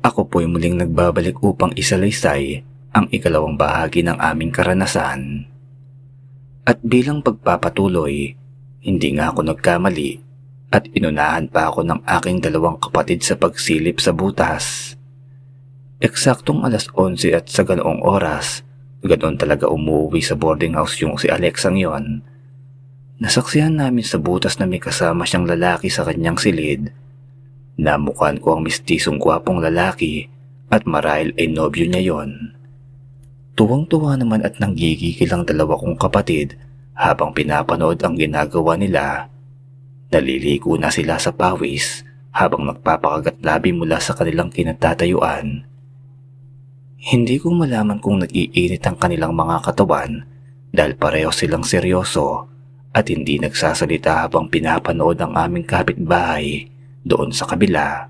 Ako po'y muling nagbabalik upang isalaysay ang ikalawang bahagi ng aming karanasan. At bilang pagpapatuloy, hindi nga ako nagkamali at inunahan pa ako ng aking dalawang kapatid sa pagsilip sa butas. Eksaktong alas 11 at sa ganoong oras, ganoon talaga umuwi sa boarding house yung si Alexang yon. Nasaksihan namin sa butas na may kasama siyang lalaki sa kanyang silid. Namukan ko ang mistisong gwapong lalaki at marahil ay nobyo niya yon. Tuwang-tuwa naman at nanggigigil ang dalawa kong kapatid habang pinapanood ang ginagawa nila. Naliligo na sila sa pawis habang nagpapakagat labi mula sa kanilang kinatatayuan. Hindi ko malaman kung nag-iinit ang kanilang mga katawan dahil pareho silang seryoso at hindi nagsasalita habang pinapanood ang aming kapitbahay doon sa kabila.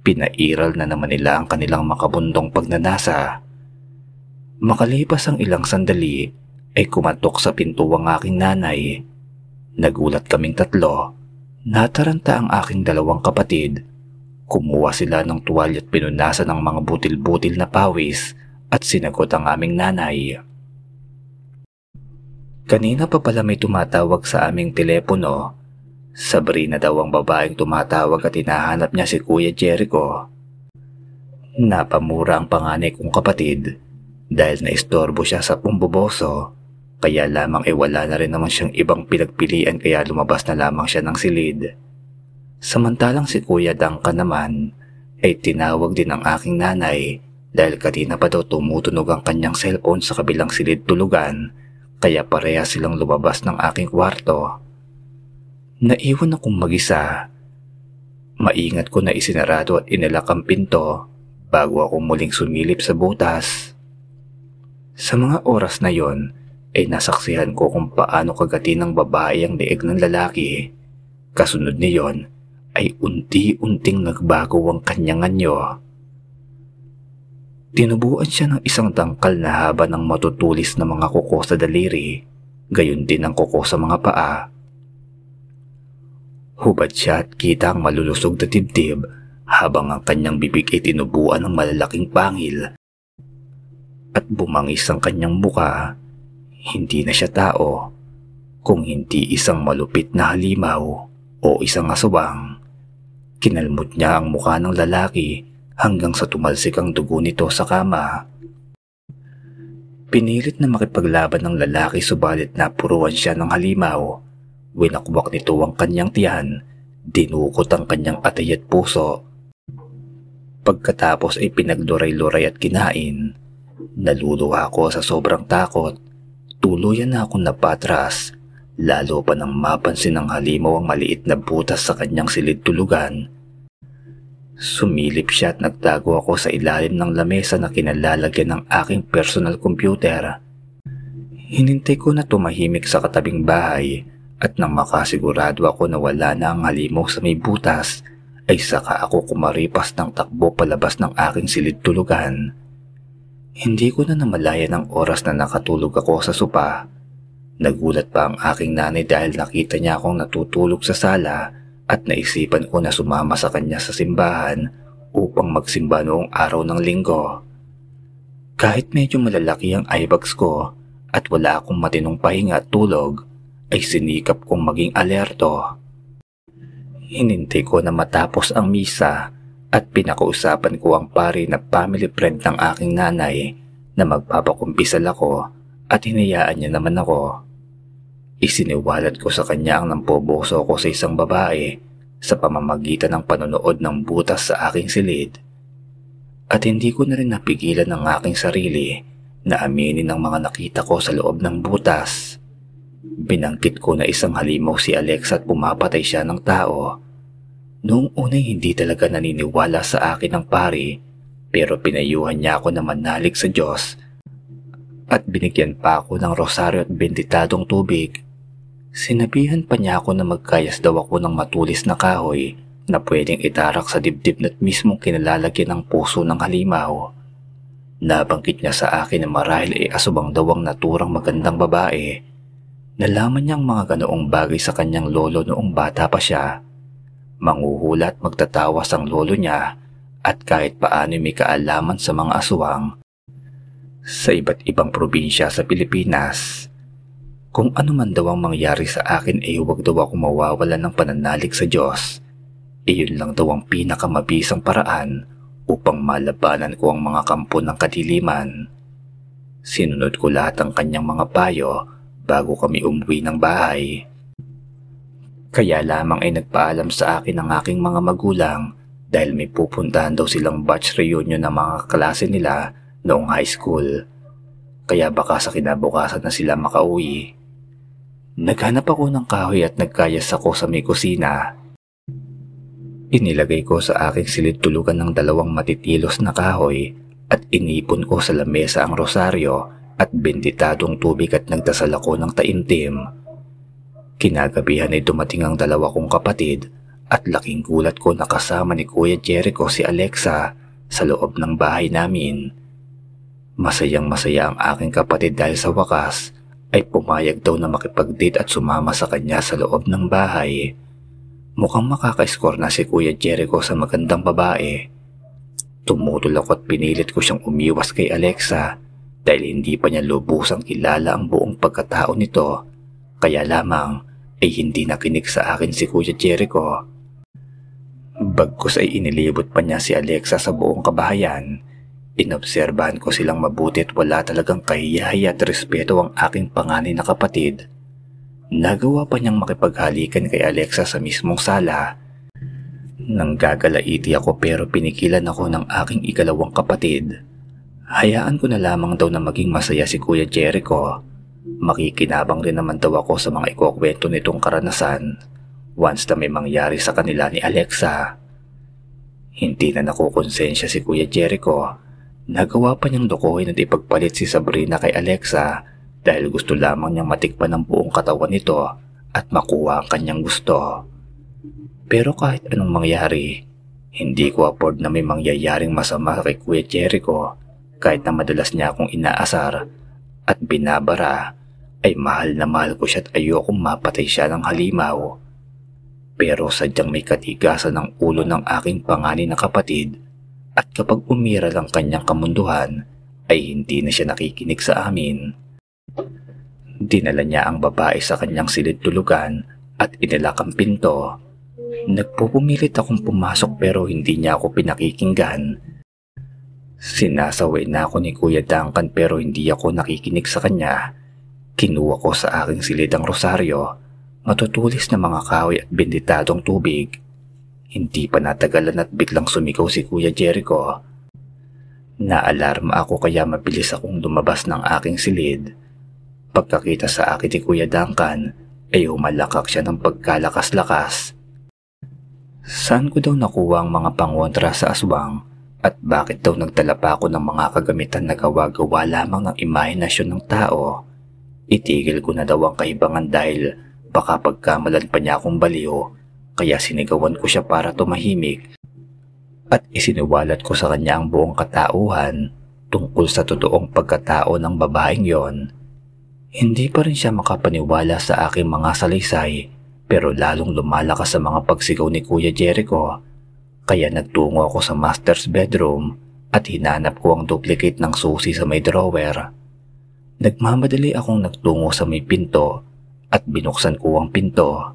Pinairal na naman nila ang kanilang makabundong pagnanasa. Makalipas ang ilang sandali ay kumatok sa pinto ang aking nanay. Nagulat kaming tatlo. Nataranta ang aking dalawang kapatid Kumuha sila ng tuwalya at pinunasan ng mga butil-butil na pawis at sinagot ang aming nanay. Kanina pa pala may tumatawag sa aming telepono. Sabrina daw ang babaeng tumatawag at hinahanap niya si Kuya Jericho. Napamura ang panganay kong kapatid dahil naistorbo siya sa pumboboso kaya lamang ay wala na rin naman siyang ibang pinagpilian kaya lumabas na lamang siya ng silid. Samantalang si Kuya Duncan naman ay tinawag din ang aking nanay dahil kanina pa daw tumutunog ang kanyang cellphone sa kabilang silid tulugan kaya pareha silang lumabas ng aking kwarto. Naiwan akong mag-isa. Maingat ko na isinarado at inilak ang pinto bago ako muling sumilip sa butas. Sa mga oras na yon ay nasaksihan ko kung paano kagati ng babae ang leeg ng lalaki. Kasunod niyon ay unti-unting nagbago ang kanyang anyo. Tinubuan siya ng isang dangkal na haba ng matutulis na mga kuko sa daliri, gayon din ang kuko sa mga paa. Hubad siya at kita ang malulusog na dibdib habang ang kanyang bibig ay tinubuan ng malalaking pangil. At bumangis ang kanyang muka, hindi na siya tao, kung hindi isang malupit na halimaw o isang aswang. Kinalmot niya ang mukha ng lalaki hanggang sa tumalsik ang dugo nito sa kama. Pinilit na makipaglaban ng lalaki subalit napuruan siya ng halimaw. Winakwak nito ang kanyang tiyan, dinukot ang kanyang atay at puso. Pagkatapos ay pinagluray-luray at kinain. Naluluha ako sa sobrang takot. Tuluyan na akong napatras lalo pa nang mapansin ng halimaw ang maliit na butas sa kanyang silid tulugan. Sumilip siya at nagtago ako sa ilalim ng lamesa na kinalalagyan ng aking personal computer. Hinintay ko na tumahimik sa katabing bahay at nang makasigurado ako na wala na ang halimaw sa may butas, ay saka ako kumaripas ng takbo palabas ng aking silid tulugan. Hindi ko na namalayan ang oras na nakatulog ako sa sopa Nagulat pa ang aking nanay dahil nakita niya akong natutulog sa sala at naisipan ko na sumama sa kanya sa simbahan upang magsimba noong araw ng linggo. Kahit medyo malalaki ang eyebags ko at wala akong matinong pahinga at tulog, ay sinikap kong maging alerto. Hinintay ko na matapos ang misa at pinakausapan ko ang pari na family friend ng aking nanay na magpapakumpisal ako at hinayaan niya naman ako. Isiniwalat ko sa kanya ang nampoboso ko sa isang babae sa pamamagitan ng panonood ng butas sa aking silid. At hindi ko na rin napigilan ang aking sarili na aminin ang mga nakita ko sa loob ng butas. Binangkit ko na isang halimaw si Alex at pumapatay siya ng tao. Noong unay hindi talaga naniniwala sa akin ang pari pero pinayuhan niya ako na manalig sa Diyos at binigyan pa ako ng rosaryo at benditadong tubig Sinabihan pa niya ako na magkayas daw ako ng matulis na kahoy na pwedeng itarak sa dibdib na't mismong kinalalagyan ng puso ng halimaw. Nabanggit niya sa akin na marahil ay asubang daw ang naturang magandang babae. Nalaman niya ang mga ganoong bagay sa kanyang lolo noong bata pa siya. Manguhula at magtatawas ang lolo niya at kahit paano may kaalaman sa mga aswang sa iba't ibang probinsya sa Pilipinas. Kung ano man daw ang mangyari sa akin ay huwag daw ako mawawala ng pananalig sa Diyos. Iyon lang daw ang pinakamabisang paraan upang malabanan ko ang mga kampo ng kadiliman. Sinunod ko lahat ng kanyang mga payo bago kami umuwi ng bahay. Kaya lamang ay nagpaalam sa akin ang aking mga magulang dahil may pupuntahan daw silang batch reunion ng mga klase nila noong high school. Kaya baka sa kinabukasan na sila makauwi. Naghanap ako ng kahoy at nagkayas ako sa may kusina. Inilagay ko sa aking silid tulugan ng dalawang matitilos na kahoy at inipon ko sa lamesa ang rosaryo at benditadong tubig at nagdasal ako ng taimtim. Kinagabihan ay dumating ang dalawa kong kapatid at laking gulat ko na kasama ni Kuya Jericho si Alexa sa loob ng bahay namin. Masayang masaya ang aking kapatid dahil sa wakas ay pumayag daw na makipag-date at sumama sa kanya sa loob ng bahay. Mukhang makaka-score na si Kuya Jericho sa magandang babae. Tumutol ako at pinilit ko siyang umiwas kay Alexa dahil hindi pa niya lubusang kilala ang buong pagkatao nito. Kaya lamang ay hindi nakinig sa akin si Kuya Jericho. Bagkus ay inilibot pa niya si Alexa sa buong kabahayan Inobserbahan ko silang mabuti at wala talagang kahiyahiya at respeto ang aking panganay na kapatid. Nagawa pa niyang makipaghalikan kay Alexa sa mismong sala. Nang gagalaiti ako pero pinikilan ako ng aking ikalawang kapatid. Hayaan ko na lamang daw na maging masaya si Kuya Jericho. Makikinabang rin naman daw ako sa mga ikukwento nitong karanasan once na may mangyari sa kanila ni Alexa. Hindi na nakukonsensya si Kuya Jericho Nagawa pa niyang dukuhin at ipagpalit si Sabrina kay Alexa dahil gusto lamang niyang matikpan ang buong katawan nito at makuha ang kanyang gusto. Pero kahit anong mangyari, hindi ko afford na may mangyayaring masama kay Kuya Jericho kahit na madalas niya akong inaasar at binabara ay mahal na mahal ko siya at ayokong mapatay siya ng halimaw. Pero sadyang may katigasan ng ulo ng aking panganin na kapatid at kapag umiral ang kanyang kamunduhan ay hindi na siya nakikinig sa amin. Dinala niya ang babae sa kanyang silid tulugan at inilak pinto. Nagpupumilit akong pumasok pero hindi niya ako pinakikinggan. Sinasaway na ako ni Kuya Duncan pero hindi ako nakikinig sa kanya. Kinuha ko sa aking silid ang rosaryo, matutulis na mga kahoy at benditadong tubig hindi pa natagalan at biglang sumigaw si Kuya Jericho. Naalarma ako kaya mabilis akong lumabas ng aking silid. Pagkakita sa akin ni Kuya Duncan ay humalakak siya ng pagkalakas-lakas. Saan ko daw nakuha ang mga pangontra sa aswang at bakit daw nagdala pa ako ng mga kagamitan na gawa-gawa lamang ng imahinasyon ng tao? Itigil ko na daw ang kaibangan dahil baka pagkamalan pa niya akong baliw kaya sinigawan ko siya para tumahimik at isiniwalat ko sa kanya ang buong katauhan tungkol sa totoong pagkatao ng babaeng yon. Hindi pa rin siya makapaniwala sa aking mga salaysay pero lalong lumalakas sa mga pagsigaw ni Kuya Jericho kaya nagtungo ako sa master's bedroom at hinanap ko ang duplicate ng susi sa may drawer. Nagmamadali akong nagtungo sa may pinto at binuksan ko ang pinto.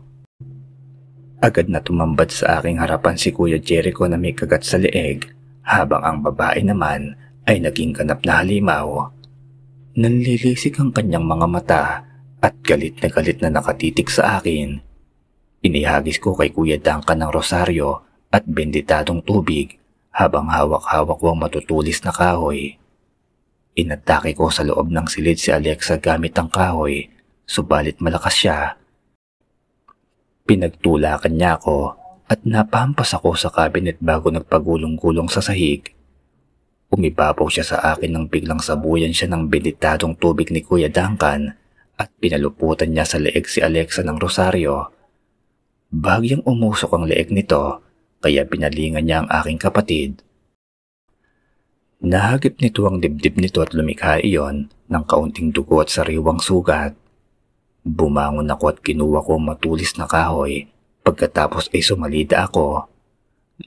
Agad na tumambad sa aking harapan si Kuya Jericho na may kagat sa leeg habang ang babae naman ay naging ganap na halimaw. Nanlilisik ang kanyang mga mata at galit na galit na nakatitik sa akin. Inihagis ko kay Kuya Duncan ng rosaryo at benditadong tubig habang hawak-hawak ko ang matutulis na kahoy. Inatake ko sa loob ng silid si Alexa gamit ang kahoy, subalit malakas siya Pinagtulakan niya ako at napampas ako sa cabinet bago nagpagulong-gulong sa sahig. Umibabaw siya sa akin nang biglang sabuyan siya ng binitadong tubig ni Kuya Duncan at pinaluputan niya sa leeg si Alexa ng rosaryo. Bagyang umusok ang leeg nito kaya pinalingan niya ang aking kapatid. Nahagip nito ang dibdib nito at lumikha iyon ng kaunting dugo at sariwang sugat. Bumangon ako at kinuha ko matulis na kahoy. Pagkatapos ay sumalida ako.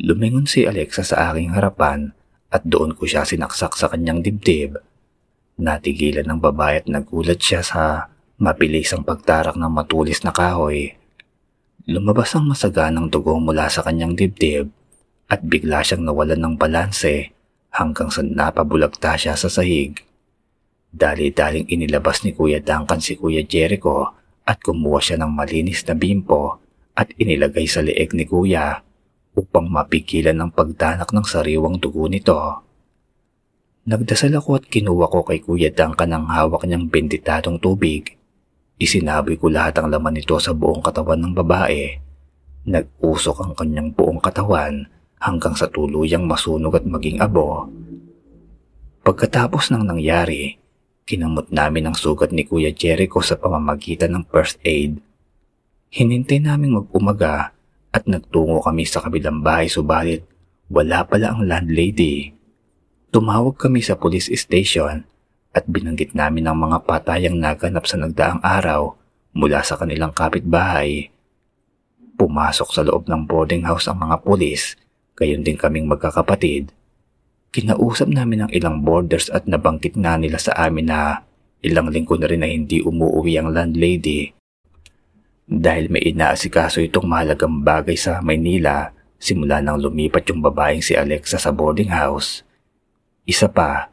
Lumingon si Alexa sa aking harapan at doon ko siya sinaksak sa kanyang dibdib. Natigilan ng babae at nagulat siya sa mabilisang pagtarak ng matulis na kahoy. Lumabas ang masaganang dugo mula sa kanyang dibdib at bigla siyang nawalan ng balanse hanggang sa napabulagta siya sa sahig. Dali-daling inilabas ni Kuya Duncan si Kuya Jericho at kumuha siya ng malinis na bimpo at inilagay sa leeg ni Kuya upang mapigilan ang pagdanak ng sariwang dugo nito. Nagdasal ako at kinuha ko kay Kuya Duncan ang hawak niyang benditadong tubig. Isinabi ko lahat ang laman nito sa buong katawan ng babae. Nag-usok ang kanyang buong katawan hanggang sa tuluyang masunog at maging abo. Pagkatapos ng nangyari, kinamot namin ang sugat ni Kuya Jericho sa pamamagitan ng first aid. Hinintay naming mag-umaga at nagtungo kami sa kabilang bahay subalit wala pala ang landlady. Tumawag kami sa police station at binanggit namin ang mga patayang naganap sa nagdaang araw mula sa kanilang kapitbahay. Pumasok sa loob ng boarding house ang mga pulis, gayon din kaming magkakapatid. Kinausap namin ang ilang boarders at nabanggit nga nila sa amin na ilang linggo na rin na hindi umuwi ang landlady dahil may inaasikaso itong mahalagang bagay sa Maynila simula nang lumipat yung babaeng si Alexa sa boarding house. Isa pa,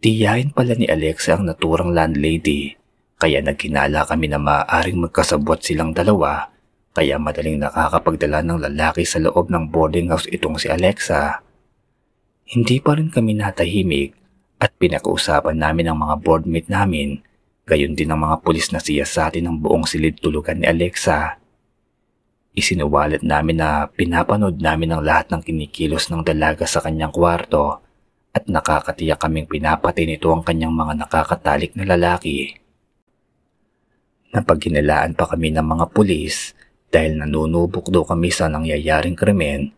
tiyahin pala ni Alexa ang naturang landlady kaya nagkinala kami na maaaring magkasabwat silang dalawa kaya madaling nakakapagdala ng lalaki sa loob ng boarding house itong si Alexa. Hindi pa rin kami natahimik at pinakausapan namin ang mga boardmate namin Gayon din ang mga pulis na siya sa atin ng buong silid tulugan ni Alexa. Isinuwalat namin na pinapanood namin ang lahat ng kinikilos ng dalaga sa kanyang kwarto at nakakatiyak kaming pinapatay nito ang kanyang mga nakakatalik na lalaki. Napaghinalaan pa kami ng mga pulis dahil nanunubok daw kami sa nangyayaring krimen.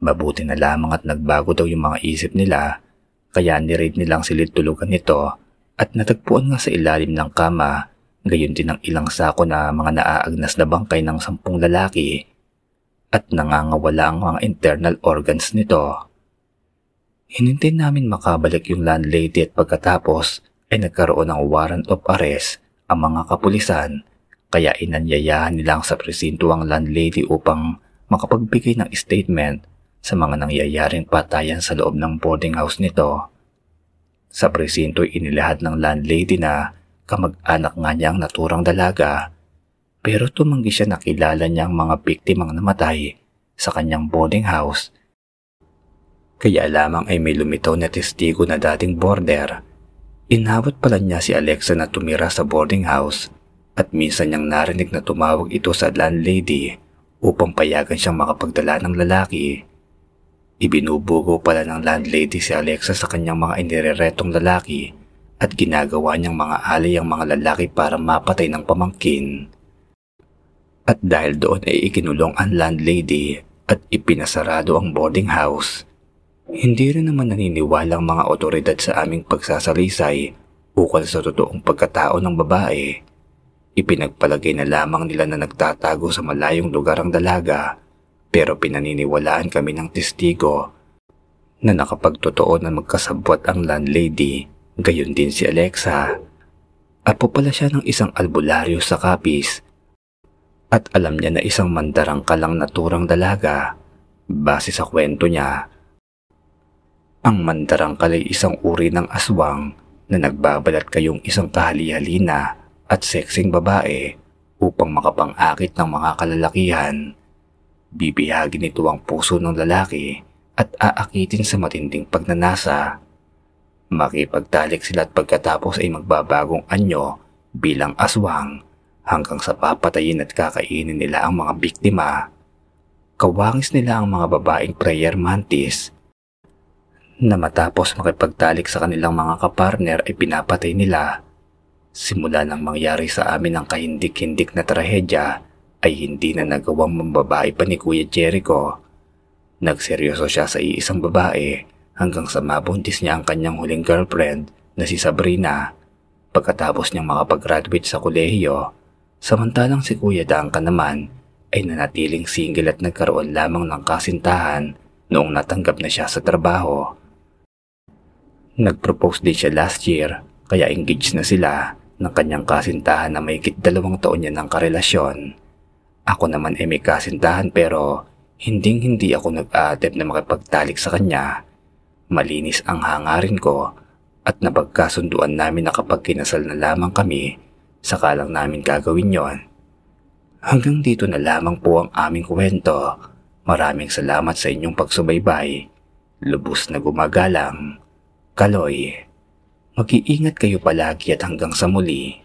Mabuti na lamang at nagbago daw yung mga isip nila kaya niraid nilang silid tulugan nito at natagpuan nga sa ilalim ng kama, gayon din ang ilang sako na mga naaagnas na bangkay ng sampung lalaki at nangangawala ang mga internal organs nito. Hinintay namin makabalik yung landlady at pagkatapos ay nagkaroon ng warrant of arrest ang mga kapulisan kaya inanyayahan nilang sa presinto ang landlady upang makapagbigay ng statement sa mga nangyayaring patayan sa loob ng boarding house nito. Sa presinto inilahad ng landlady na kamag-anak nga niya ang naturang dalaga pero tumanggi siya nakilala niya ang mga biktimang namatay sa kanyang boarding house. Kaya lamang ay may lumitaw na testigo na dating border. Inawat pala niya si Alexa na tumira sa boarding house at minsan niyang narinig na tumawag ito sa landlady upang payagan siyang makapagdala ng lalaki Ibinubugo pala ng landlady si Alexa sa kanyang mga inireretong lalaki at ginagawa niyang mga alay ang mga lalaki para mapatay ng pamangkin. At dahil doon ay ikinulong ang landlady at ipinasarado ang boarding house, hindi rin naman naniniwala ang mga otoridad sa aming pagsasalisay ukol sa totoong pagkatao ng babae. Ipinagpalagay na lamang nila na nagtatago sa malayong lugar ang dalaga pero pinaniniwalaan kami ng testigo na nakapagtotoo na magkasabwat ang landlady, gayon din si Alexa. Apo pala siya ng isang albularyo sa kapis at alam niya na isang mandarang kalang naturang dalaga base sa kwento niya. Ang mandarangkal ay isang uri ng aswang na nagbabalat kayong isang kahali-halina at sexing babae upang makapang-akit ng mga kalalakihan. Bibihagin nito ang puso ng lalaki at aakitin sa matinding pagnanasa. Makipagtalik sila at pagkatapos ay magbabagong anyo bilang aswang hanggang sa papatayin at kakainin nila ang mga biktima. Kawangis nila ang mga babaeng prayer mantis na matapos makipagtalik sa kanilang mga kapartner ay pinapatay nila. Simula nang mangyari sa amin ang kahindik-hindik na trahedya ay hindi na nagawang mambabae pa ni Kuya Jericho. Nagseryoso siya sa iisang babae hanggang sa mabuntis niya ang kanyang huling girlfriend na si Sabrina pagkatapos niyang makapag-graduate sa kolehiyo. Samantalang si Kuya Duncan naman ay nanatiling single at nagkaroon lamang ng kasintahan noong natanggap na siya sa trabaho. Nag-propose din siya last year kaya engaged na sila ng kanyang kasintahan na may dalawang taon niya ng karelasyon. Ako naman ay may kasintahan pero hinding hindi ako nag-attempt na makipagtalik sa kanya. Malinis ang hangarin ko at napagkasunduan namin na kapag kinasal na lamang kami, saka lang namin gagawin yon. Hanggang dito na lamang po ang aming kwento. Maraming salamat sa inyong pagsubaybay. Lubos na gumagalang. Kaloy. Mag-iingat kayo palagi at hanggang sa muli.